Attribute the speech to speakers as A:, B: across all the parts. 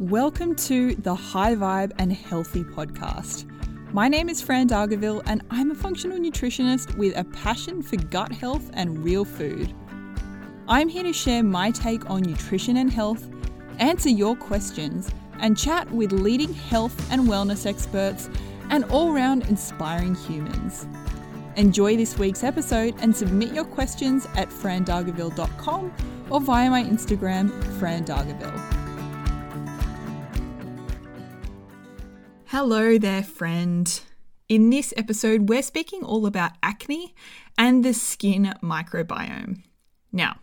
A: Welcome to the High Vibe and Healthy podcast. My name is Fran Dargaville, and I'm a functional nutritionist with a passion for gut health and real food. I'm here to share my take on nutrition and health, answer your questions, and chat with leading health and wellness experts and all round inspiring humans. Enjoy this week's episode and submit your questions at frandargaville.com or via my Instagram, frandargaville. Hello there, friend. In this episode, we're speaking all about acne and the skin microbiome. Now,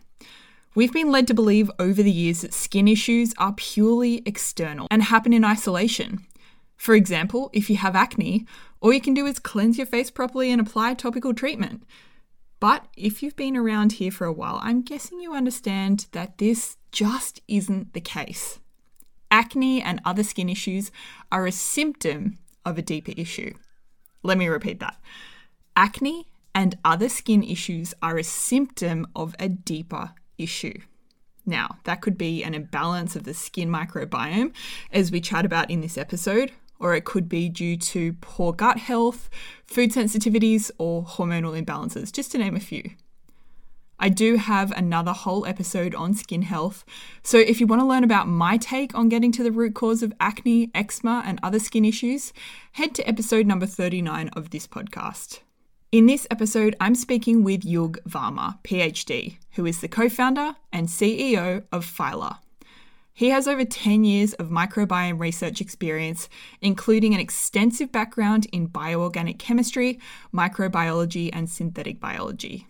A: we've been led to believe over the years that skin issues are purely external and happen in isolation. For example, if you have acne, all you can do is cleanse your face properly and apply topical treatment. But if you've been around here for a while, I'm guessing you understand that this just isn't the case acne and other skin issues are a symptom of a deeper issue. Let me repeat that. Acne and other skin issues are a symptom of a deeper issue. Now, that could be an imbalance of the skin microbiome, as we chat about in this episode, or it could be due to poor gut health, food sensitivities, or hormonal imbalances, just to name a few. I do have another whole episode on skin health. So if you want to learn about my take on getting to the root cause of acne, eczema, and other skin issues, head to episode number 39 of this podcast. In this episode, I'm speaking with Yug Varma, PhD, who is the co founder and CEO of Phyla. He has over 10 years of microbiome research experience, including an extensive background in bioorganic chemistry, microbiology, and synthetic biology.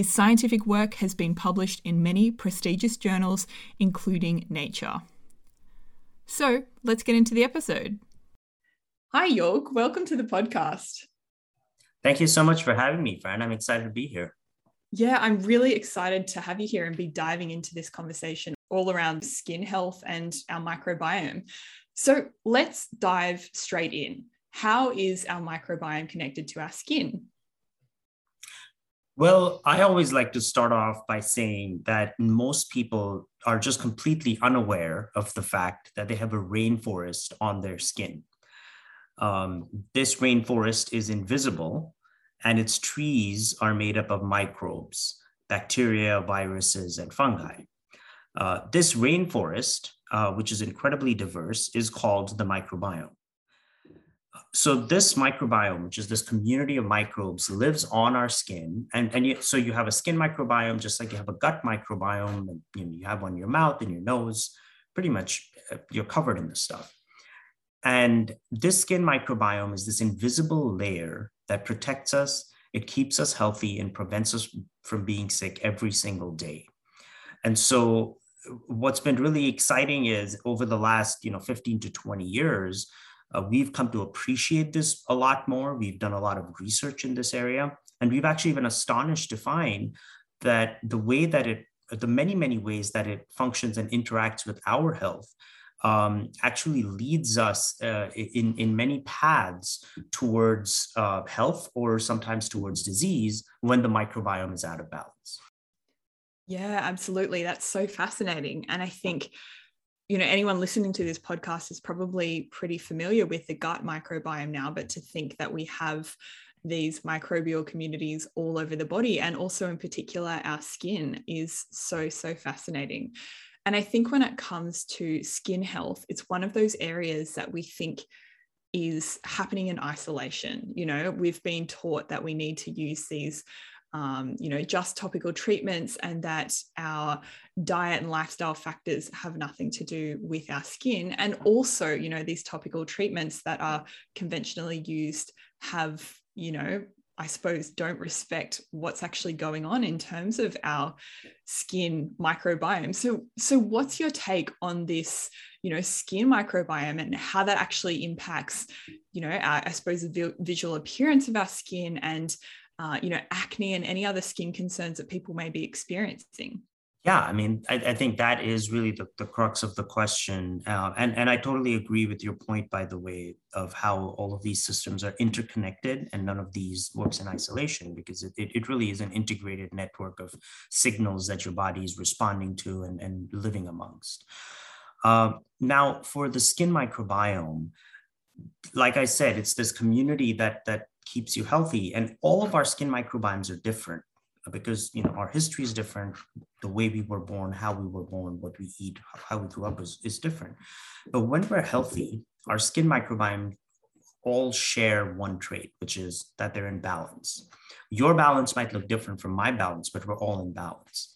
A: His scientific work has been published in many prestigious journals, including Nature. So let's get into the episode. Hi, Yug. Welcome to the podcast.
B: Thank you so much for having me, Fran. I'm excited to be here.
A: Yeah, I'm really excited to have you here and be diving into this conversation all around skin health and our microbiome. So let's dive straight in. How is our microbiome connected to our skin?
B: Well, I always like to start off by saying that most people are just completely unaware of the fact that they have a rainforest on their skin. Um, this rainforest is invisible, and its trees are made up of microbes, bacteria, viruses, and fungi. Uh, this rainforest, uh, which is incredibly diverse, is called the microbiome so this microbiome, which is this community of microbes, lives on our skin, and and you, so you have a skin microbiome, just like you have a gut microbiome, and you, know, you have one in your mouth and your nose. Pretty much, uh, you're covered in this stuff. And this skin microbiome is this invisible layer that protects us. It keeps us healthy and prevents us from being sick every single day. And so, what's been really exciting is over the last, you know, 15 to 20 years uh, we've come to appreciate this a lot more. We've done a lot of research in this area, and we've actually been astonished to find that the way that it, the many, many ways that it functions and interacts with our health um, actually leads us uh, in, in many paths towards uh, health or sometimes towards disease when the microbiome is out of balance.
A: Yeah, absolutely. That's so fascinating. And I think you know anyone listening to this podcast is probably pretty familiar with the gut microbiome now but to think that we have these microbial communities all over the body and also in particular our skin is so so fascinating. And i think when it comes to skin health it's one of those areas that we think is happening in isolation. You know we've been taught that we need to use these um, you know, just topical treatments and that our diet and lifestyle factors have nothing to do with our skin. And also, you know, these topical treatments that are conventionally used have, you know, I suppose don't respect what's actually going on in terms of our skin microbiome. So, so what's your take on this, you know, skin microbiome and how that actually impacts, you know, our, I suppose the visual appearance of our skin and uh, you know, acne and any other skin concerns that people may be experiencing?
B: Yeah, I mean, I, I think that is really the, the crux of the question. Uh, and, and I totally agree with your point, by the way, of how all of these systems are interconnected and none of these works in isolation because it, it, it really is an integrated network of signals that your body is responding to and, and living amongst. Uh, now, for the skin microbiome, like I said, it's this community that that keeps you healthy, and all of our skin microbiomes are different because you know our history is different. The way we were born how we were born what we eat how we grew up is, is different. But when we're healthy our skin microbiome all share one trait which is that they're in balance. Your balance might look different from my balance but we're all in balance.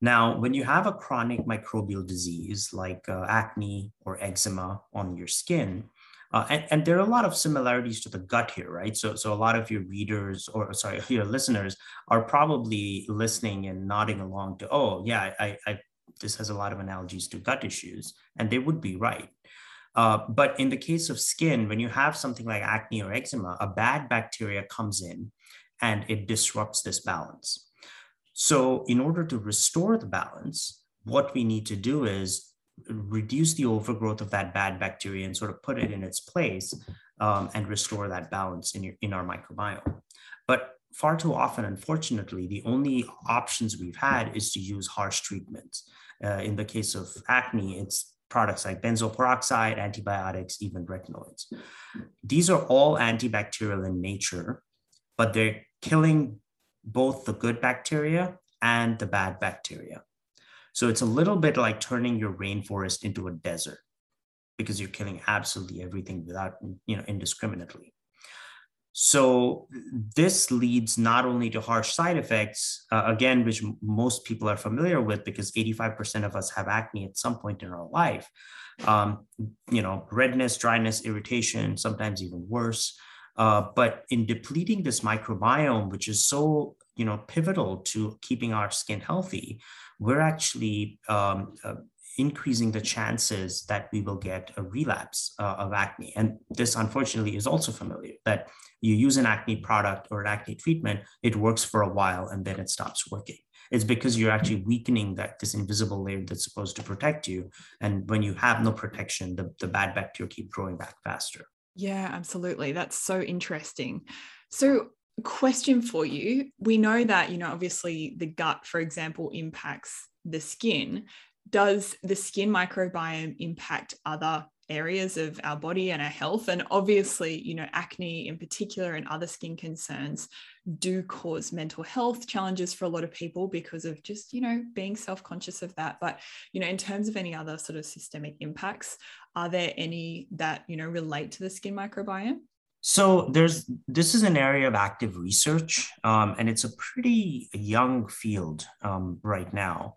B: Now when you have a chronic microbial disease like uh, acne or eczema on your skin uh, and, and there are a lot of similarities to the gut here, right? So, so a lot of your readers or sorry, your listeners are probably listening and nodding along to, oh, yeah, I, I this has a lot of analogies to gut issues, and they would be right. Uh, but in the case of skin, when you have something like acne or eczema, a bad bacteria comes in and it disrupts this balance. So, in order to restore the balance, what we need to do is reduce the overgrowth of that bad bacteria and sort of put it in its place um, and restore that balance in, your, in our microbiome. But far too often, unfortunately, the only options we've had is to use harsh treatments. Uh, in the case of acne, it's products like benzoyl peroxide, antibiotics, even retinoids. These are all antibacterial in nature, but they're killing both the good bacteria and the bad bacteria. So it's a little bit like turning your rainforest into a desert because you're killing absolutely everything without, you know, indiscriminately. So this leads not only to harsh side effects, uh, again, which most people are familiar with because 85% of us have acne at some point in our life. Um, you know, redness, dryness, irritation, sometimes even worse. Uh, but in depleting this microbiome, which is so you know pivotal to keeping our skin healthy, we're actually um, uh, increasing the chances that we will get a relapse uh, of acne. And this, unfortunately, is also familiar that you use an acne product or an acne treatment, it works for a while and then it stops working. It's because you're actually weakening that this invisible layer that's supposed to protect you. And when you have no protection, the, the bad bacteria keep growing back faster.
A: Yeah, absolutely. That's so interesting. So question for you. We know that you know obviously the gut for example impacts the skin. Does the skin microbiome impact other areas of our body and our health? And obviously you know acne in particular and other skin concerns do cause mental health challenges for a lot of people because of just you know being self-conscious of that. But you know in terms of any other sort of systemic impacts are there any that you know relate to the skin microbiome
B: so there's this is an area of active research, um, and it's a pretty young field um, right now.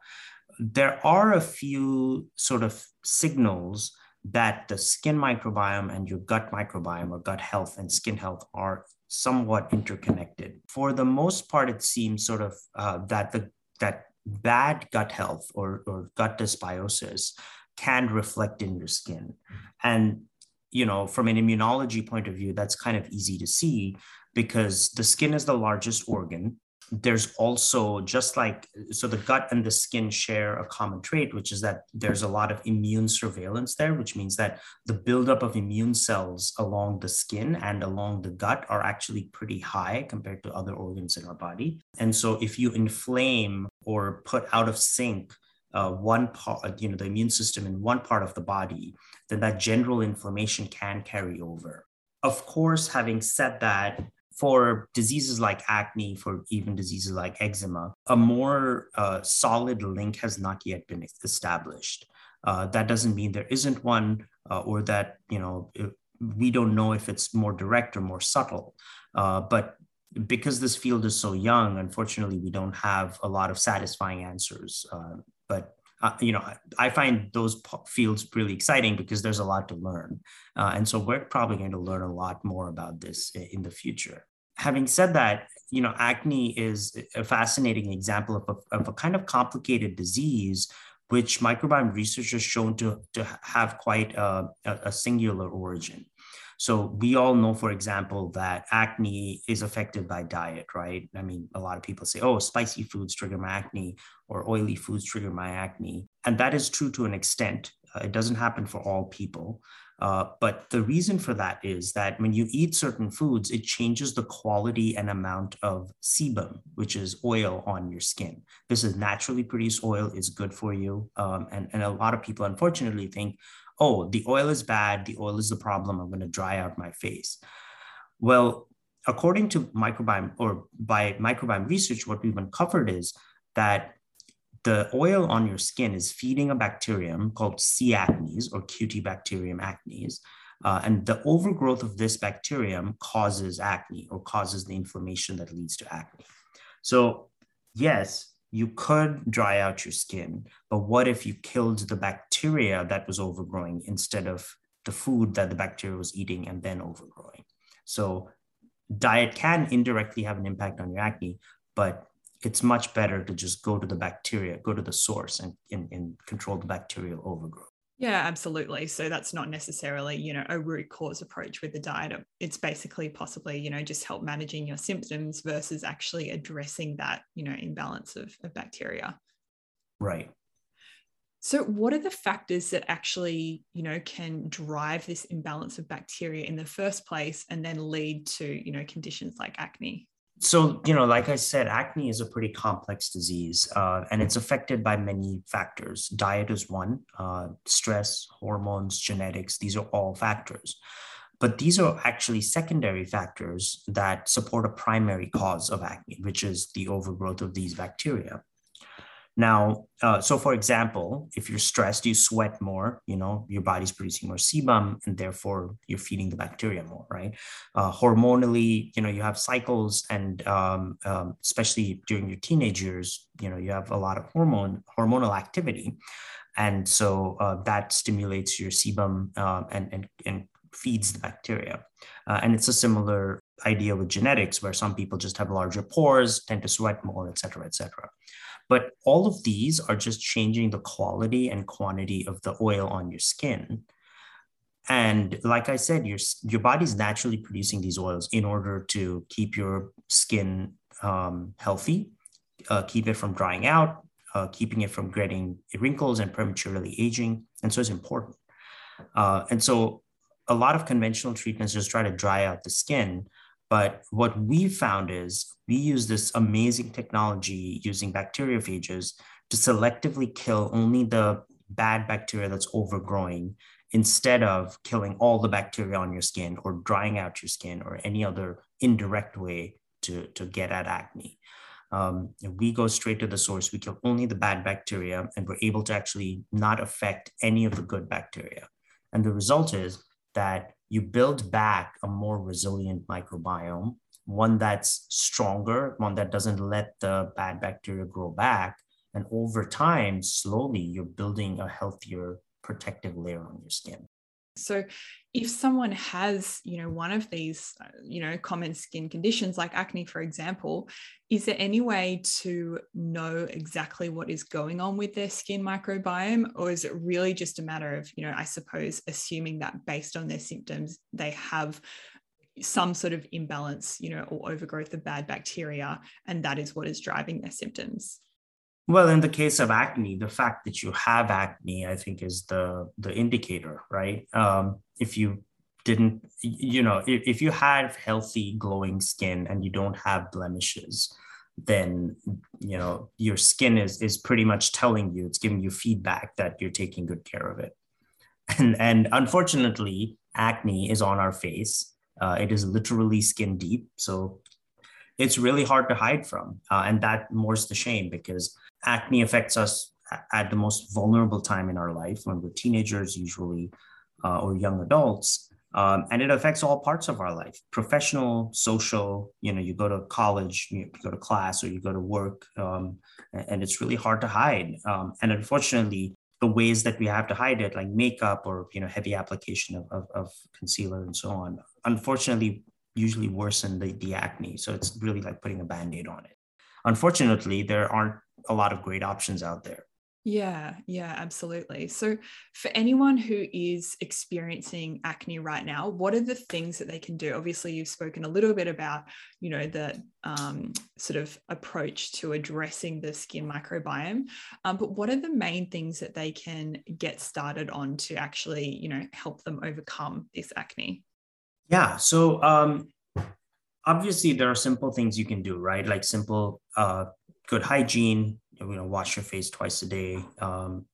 B: There are a few sort of signals that the skin microbiome and your gut microbiome or gut health and skin health are somewhat interconnected. For the most part, it seems sort of uh, that the that bad gut health or, or gut dysbiosis can reflect in your skin. And you know, from an immunology point of view, that's kind of easy to see because the skin is the largest organ. There's also just like, so the gut and the skin share a common trait, which is that there's a lot of immune surveillance there, which means that the buildup of immune cells along the skin and along the gut are actually pretty high compared to other organs in our body. And so if you inflame or put out of sync uh, one part, you know, the immune system in one part of the body, then that general inflammation can carry over. Of course, having said that, for diseases like acne, for even diseases like eczema, a more uh, solid link has not yet been established. Uh, that doesn't mean there isn't one, uh, or that you know we don't know if it's more direct or more subtle. Uh, but because this field is so young, unfortunately, we don't have a lot of satisfying answers uh, but uh, you know, I find those fields really exciting because there's a lot to learn. Uh, and so we're probably going to learn a lot more about this in the future. Having said that, you know, acne is a fascinating example of a, of a kind of complicated disease, which microbiome research has shown to, to have quite a, a singular origin. So we all know, for example, that acne is affected by diet, right? I mean, a lot of people say, oh, spicy foods trigger my acne or oily foods trigger my acne. And that is true to an extent. Uh, it doesn't happen for all people. Uh, but the reason for that is that when you eat certain foods, it changes the quality and amount of sebum, which is oil on your skin. This is naturally produced oil, is good for you. Um, and, and a lot of people, unfortunately, think, oh, the oil is bad, the oil is the problem, I'm going to dry out my face. Well, according to microbiome or by microbiome research, what we've uncovered is that the oil on your skin is feeding a bacterium called C. acnes or Cutibacterium acnes. Uh, and the overgrowth of this bacterium causes acne or causes the inflammation that leads to acne. So, yes, you could dry out your skin, but what if you killed the bacteria that was overgrowing instead of the food that the bacteria was eating and then overgrowing? So, diet can indirectly have an impact on your acne, but it's much better to just go to the bacteria, go to the source and, and, and control the bacterial overgrowth.
A: Yeah, absolutely. So that's not necessarily, you know, a root cause approach with the diet. It's basically possibly, you know, just help managing your symptoms versus actually addressing that, you know, imbalance of, of bacteria.
B: Right.
A: So what are the factors that actually, you know, can drive this imbalance of bacteria in the first place and then lead to, you know, conditions like acne?
B: So you know like i said acne is a pretty complex disease uh, and it's affected by many factors. Diet is one uh, stress hormones genetics these are all factors. But these are actually secondary factors that support a primary cause of acne which is the overgrowth of these bacteria now, uh, so for example, if you're stressed, you sweat more, you know, your body's producing more sebum and therefore you're feeding the bacteria more, right? Uh, hormonally, you know, you have cycles and um, um, especially during your teenage years, you know, you have a lot of hormone hormonal activity. And so uh, that stimulates your sebum um, and, and, and feeds the bacteria. Uh, and it's a similar idea with genetics where some people just have larger pores, tend to sweat more, et cetera, et cetera. But all of these are just changing the quality and quantity of the oil on your skin. And like I said, your, your body's naturally producing these oils in order to keep your skin um, healthy, uh, keep it from drying out, uh, keeping it from getting wrinkles and prematurely aging. And so it's important. Uh, and so a lot of conventional treatments just try to dry out the skin. But what we found is we use this amazing technology using bacteriophages to selectively kill only the bad bacteria that's overgrowing instead of killing all the bacteria on your skin or drying out your skin or any other indirect way to, to get at acne. Um, we go straight to the source. We kill only the bad bacteria, and we're able to actually not affect any of the good bacteria. And the result is that you build back a more resilient microbiome, one that's stronger, one that doesn't let the bad bacteria grow back. And over time, slowly, you're building a healthier protective layer on your skin.
A: So, if someone has, you know, one of these, uh, you know, common skin conditions like acne, for example, is there any way to know exactly what is going on with their skin microbiome? Or is it really just a matter of, you know, I suppose, assuming that based on their symptoms, they have some sort of imbalance, you know, or overgrowth of bad bacteria, and that is what is driving their symptoms?
B: Well, in the case of acne, the fact that you have acne, I think, is the the indicator, right? Um, if you didn't, you know, if, if you have healthy, glowing skin and you don't have blemishes, then you know your skin is is pretty much telling you, it's giving you feedback that you're taking good care of it. And and unfortunately, acne is on our face. Uh, it is literally skin deep, so it's really hard to hide from, uh, and that more's the shame because acne affects us at the most vulnerable time in our life when we're teenagers usually uh, or young adults um, and it affects all parts of our life professional social you know you go to college you go to class or you go to work um, and it's really hard to hide um, and unfortunately the ways that we have to hide it like makeup or you know heavy application of, of, of concealer and so on unfortunately usually worsen the, the acne. So it's really like putting a band-aid on it unfortunately there aren't a lot of great options out there.
A: Yeah, yeah, absolutely. So, for anyone who is experiencing acne right now, what are the things that they can do? Obviously, you've spoken a little bit about, you know, the um, sort of approach to addressing the skin microbiome, um, but what are the main things that they can get started on to actually, you know, help them overcome this acne?
B: Yeah. So, um, obviously, there are simple things you can do, right? Like simple, uh, good hygiene, you know wash your face twice a day um,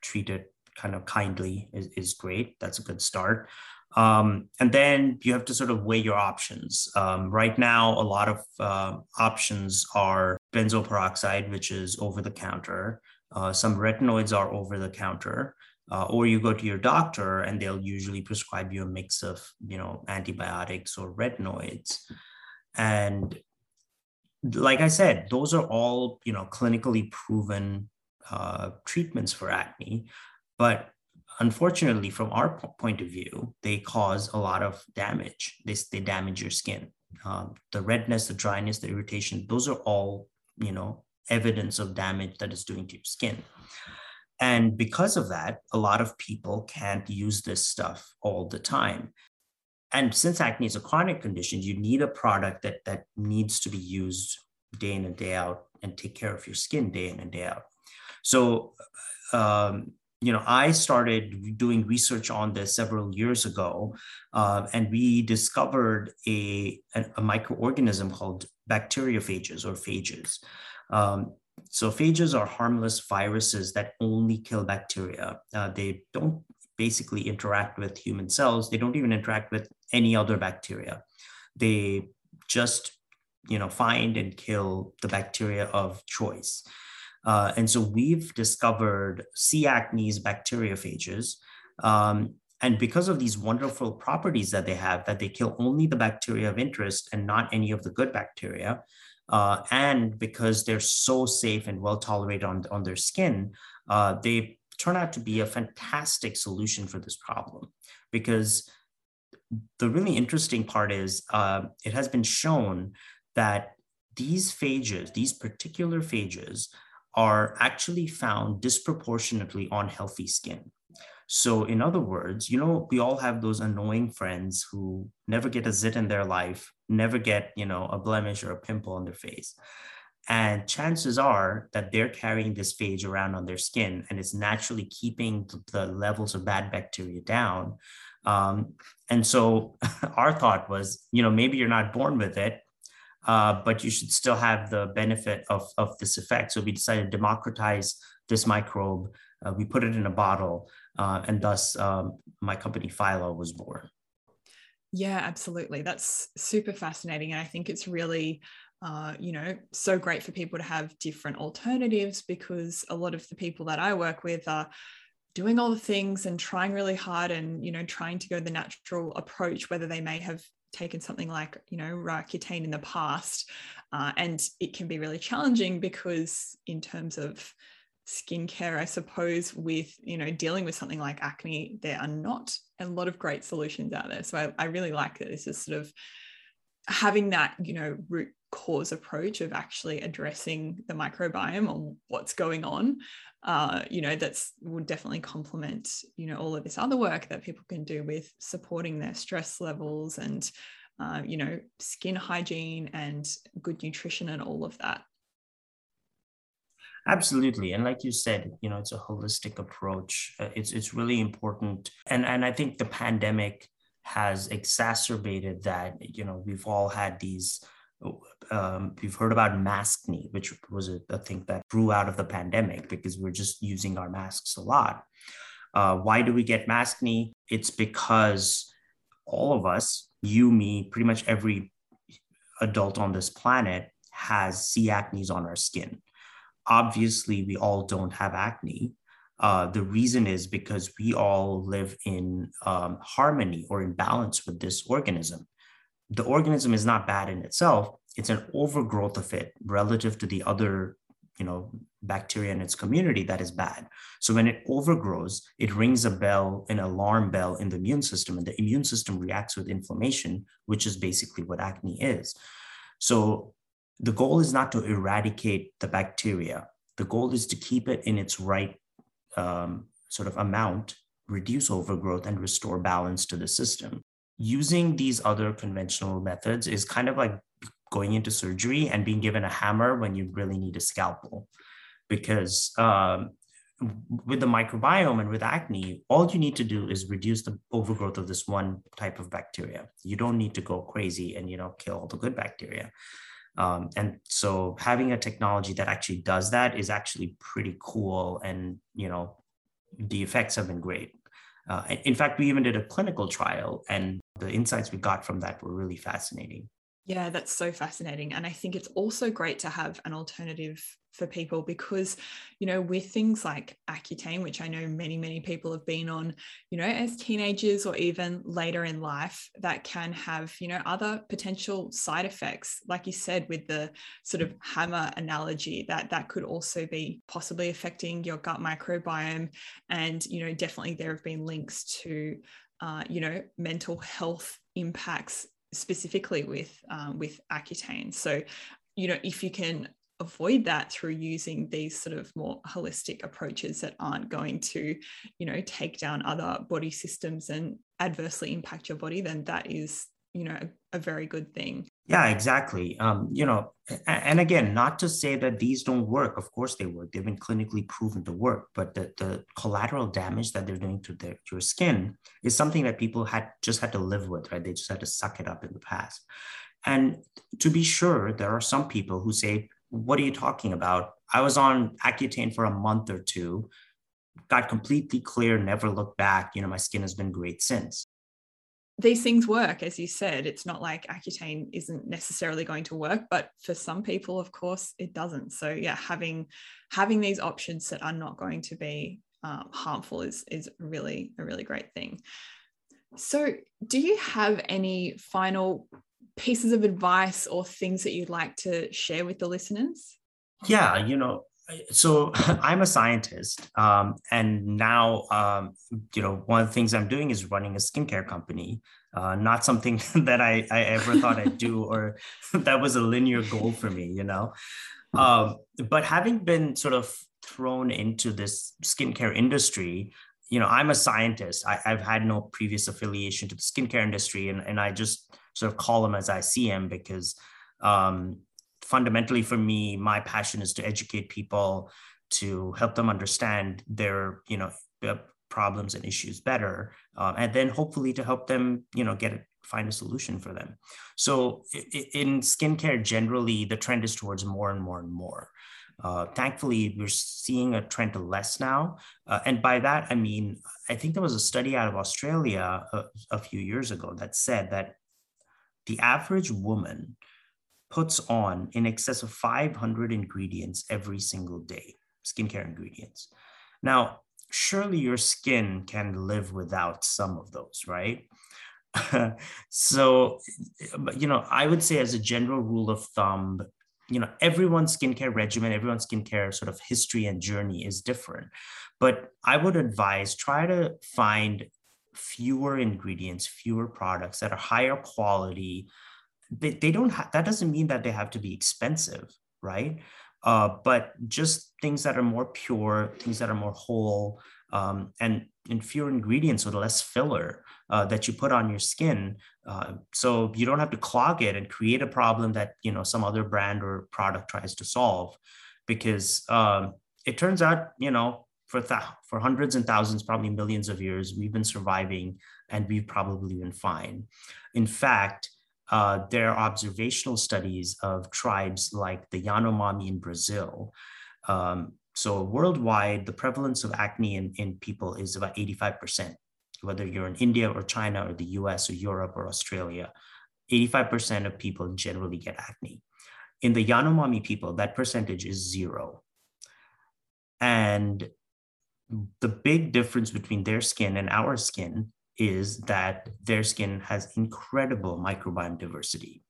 B: treat it kind of kindly is, is great. That's a good start. Um, and then you have to sort of weigh your options. Um, right now a lot of uh, options are benzoyl peroxide which is over the counter. Uh, some retinoids are over the counter uh, or you go to your doctor and they'll usually prescribe you a mix of you know antibiotics or retinoids and like I said, those are all you know clinically proven uh, treatments for acne, but unfortunately, from our point of view, they cause a lot of damage. They they damage your skin. Um, the redness, the dryness, the irritation, those are all you know evidence of damage that is doing to your skin. And because of that, a lot of people can't use this stuff all the time and since acne is a chronic condition, you need a product that that needs to be used day in and day out and take care of your skin day in and day out. So, um, you know, I started doing research on this several years ago, uh, and we discovered a, a, a, microorganism called bacteriophages or phages. Um, so phages are harmless viruses that only kill bacteria. Uh, they don't basically interact with human cells. They don't even interact with any other bacteria. They just, you know, find and kill the bacteria of choice. Uh, and so we've discovered C. acnes bacteriophages. Um, and because of these wonderful properties that they have, that they kill only the bacteria of interest and not any of the good bacteria, uh, and because they're so safe and well tolerated on, on their skin, uh, they turn out to be a fantastic solution for this problem because the really interesting part is uh, it has been shown that these phages, these particular phages, are actually found disproportionately on healthy skin. So, in other words, you know, we all have those annoying friends who never get a zit in their life, never get, you know, a blemish or a pimple on their face. And chances are that they're carrying this phage around on their skin and it's naturally keeping the levels of bad bacteria down. Um, and so our thought was, you know, maybe you're not born with it, uh, but you should still have the benefit of, of this effect. So we decided to democratize this microbe. Uh, we put it in a bottle, uh, and thus um, my company Phyla was born.
A: Yeah, absolutely. That's super fascinating. And I think it's really uh, you know, so great for people to have different alternatives because a lot of the people that I work with are doing all the things and trying really hard and, you know, trying to go the natural approach, whether they may have taken something like, you know, Roaccutane in the past. Uh, and it can be really challenging because, in terms of skincare, I suppose, with, you know, dealing with something like acne, there are not a lot of great solutions out there. So I, I really like that this is sort of having that you know root cause approach of actually addressing the microbiome or what's going on uh, you know that's would definitely complement you know all of this other work that people can do with supporting their stress levels and uh, you know skin hygiene and good nutrition and all of that
B: absolutely and like you said you know it's a holistic approach uh, it's it's really important and and i think the pandemic has exacerbated that. You know, we've all had these. Um, we've heard about maskne, which was a, a, thing that grew out of the pandemic because we're just using our masks a lot. Uh, why do we get maskne? It's because all of us, you, me, pretty much every adult on this planet has C. acnes on our skin. Obviously, we all don't have acne, uh, the reason is because we all live in um, harmony or in balance with this organism. The organism is not bad in itself, it's an overgrowth of it relative to the other you know bacteria in its community that is bad. So when it overgrows it rings a bell an alarm bell in the immune system and the immune system reacts with inflammation which is basically what acne is. So the goal is not to eradicate the bacteria The goal is to keep it in its right um, sort of amount, reduce overgrowth, and restore balance to the system. Using these other conventional methods is kind of like going into surgery and being given a hammer when you really need a scalpel. Because um, with the microbiome and with acne, all you need to do is reduce the overgrowth of this one type of bacteria. You don't need to go crazy and you know kill all the good bacteria. Um, and so having a technology that actually does that is actually pretty cool, and you know the effects have been great. Uh, in fact, we even did a clinical trial, and the insights we got from that were really fascinating.
A: Yeah, that's so fascinating. And I think it's also great to have an alternative for people because, you know, with things like Accutane, which I know many, many people have been on, you know, as teenagers or even later in life, that can have, you know, other potential side effects. Like you said, with the sort of hammer analogy, that that could also be possibly affecting your gut microbiome. And, you know, definitely there have been links to, uh, you know, mental health impacts specifically with um, with Accutane. So, you know, if you can avoid that through using these sort of more holistic approaches that aren't going to, you know, take down other body systems and adversely impact your body, then that is, you know, a, a very good thing.
B: Yeah, exactly. Um, you know, and again, not to say that these don't work. Of course they work. They've been clinically proven to work, but the, the collateral damage that they're doing to their your skin is something that people had just had to live with, right? They just had to suck it up in the past. And to be sure, there are some people who say, What are you talking about? I was on Accutane for a month or two, got completely clear, never looked back. You know, my skin has been great since
A: these things work, as you said. It's not like Accutane isn't necessarily going to work, but for some people, of course, it doesn't. So yeah, having having these options that are not going to be um, harmful is is really a really great thing. So, do you have any final pieces of advice or things that you'd like to share with the listeners?
B: Yeah, you know, so I'm a scientist, um, and now um, you know one of the things I'm doing is running a skincare company. Uh, not something that I, I ever thought I'd do, or that was a linear goal for me, you know. Um, but having been sort of thrown into this skincare industry, you know, I'm a scientist. I, have had no previous affiliation to the skincare industry, and, and I just sort of call them as I see them because um, fundamentally for me, my passion is to educate people to help them understand their, you know, problems and issues better, uh, and then hopefully to help them, you know, get find a solution for them. So in skincare, generally, the trend is towards more and more and more. Uh, thankfully, we're seeing a trend to less now. Uh, and by that, I mean, I think there was a study out of Australia a, a few years ago that said that the average woman puts on in excess of 500 ingredients every single day, skincare ingredients. Now, surely your skin can live without some of those, right? so, you know, I would say as a general rule of thumb, you know, everyone's skincare regimen, everyone's skincare sort of history and journey is different. But I would advise try to find fewer ingredients, fewer products that are higher quality, they, they don't have that doesn't mean that they have to be expensive right? Uh, but just things that are more pure things that are more whole um, and in fewer ingredients with less filler uh, that you put on your skin. Uh, so you don't have to clog it and create a problem that you know some other brand or product tries to solve because um, it turns out you know for th- for hundreds and thousands probably millions of years we've been surviving and we've probably been fine. In fact uh, there are observational studies of tribes like the Yanomami in Brazil. Um, so worldwide, the prevalence of acne in, in people is about 85%, whether you're in India or China or the US or Europe or Australia, 85% of people generally get acne. In the Yanomami people, that percentage is zero. And the big difference between their skin and our skin is that their skin has incredible microbiome diversity.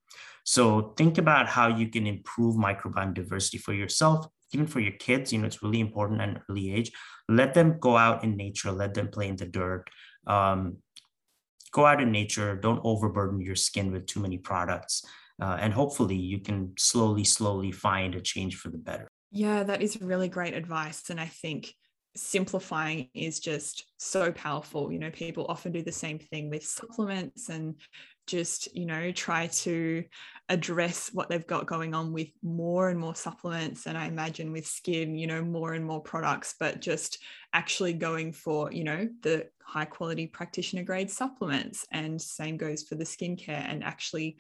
B: So think about how you can improve microbiome diversity for yourself, even for your kids. You know, it's really important at an early age. Let them go out in nature, let them play in the dirt. Um, go out in nature, don't overburden your skin with too many products. Uh, and hopefully you can slowly, slowly find a change for the better.
A: Yeah, that is really great advice. And I think simplifying is just so powerful. You know, people often do the same thing with supplements and just, you know, try to address what they've got going on with more and more supplements. And I imagine with skin, you know, more and more products, but just actually going for, you know, the high quality practitioner grade supplements. And same goes for the skincare and actually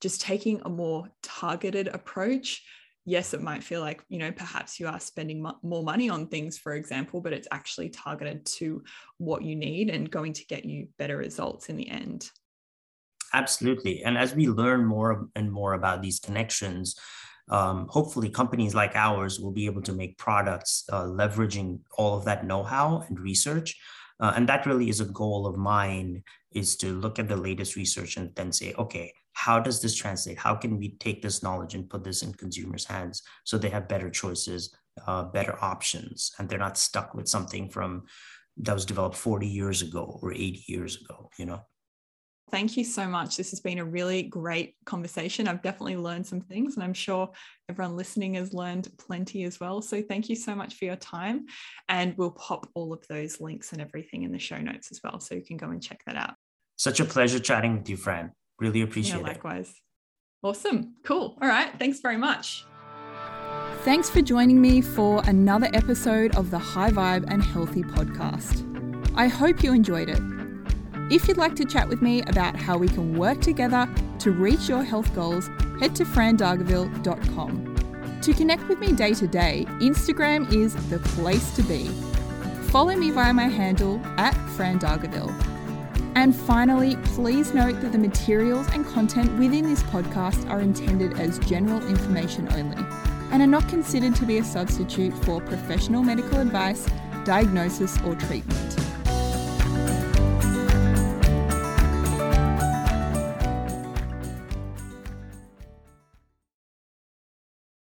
A: just taking a more targeted approach yes, it might feel like, you know, perhaps you are spending mo- more money on things, for example, but it's actually targeted to what you need and going to get you better results in the end.
B: Absolutely. And as we learn more and more about these connections, um, hopefully companies like ours will be able to make products uh, leveraging all of that know-how and research uh, and that really is a goal of mine is to look at the latest research and then say okay how does this translate how can we take this knowledge and put this in consumers hands so they have better choices uh, better options and they're not stuck with something from that was developed 40 years ago or 80 years ago you know
A: Thank you so much. This has been a really great conversation. I've definitely learned some things, and I'm sure everyone listening has learned plenty as well. So, thank you so much for your time. And we'll pop all of those links and everything in the show notes as well. So, you can go and check that out.
B: Such a pleasure chatting with you, Fran. Really appreciate
A: yeah, likewise. it. Likewise. Awesome. Cool. All right. Thanks very much. Thanks for joining me for another episode of the High Vibe and Healthy podcast. I hope you enjoyed it. If you'd like to chat with me about how we can work together to reach your health goals, head to frandargaville.com. To connect with me day to day, Instagram is the place to be. Follow me via my handle at frandargaville. And finally, please note that the materials and content within this podcast are intended as general information only and are not considered to be a substitute for professional medical advice, diagnosis, or treatment.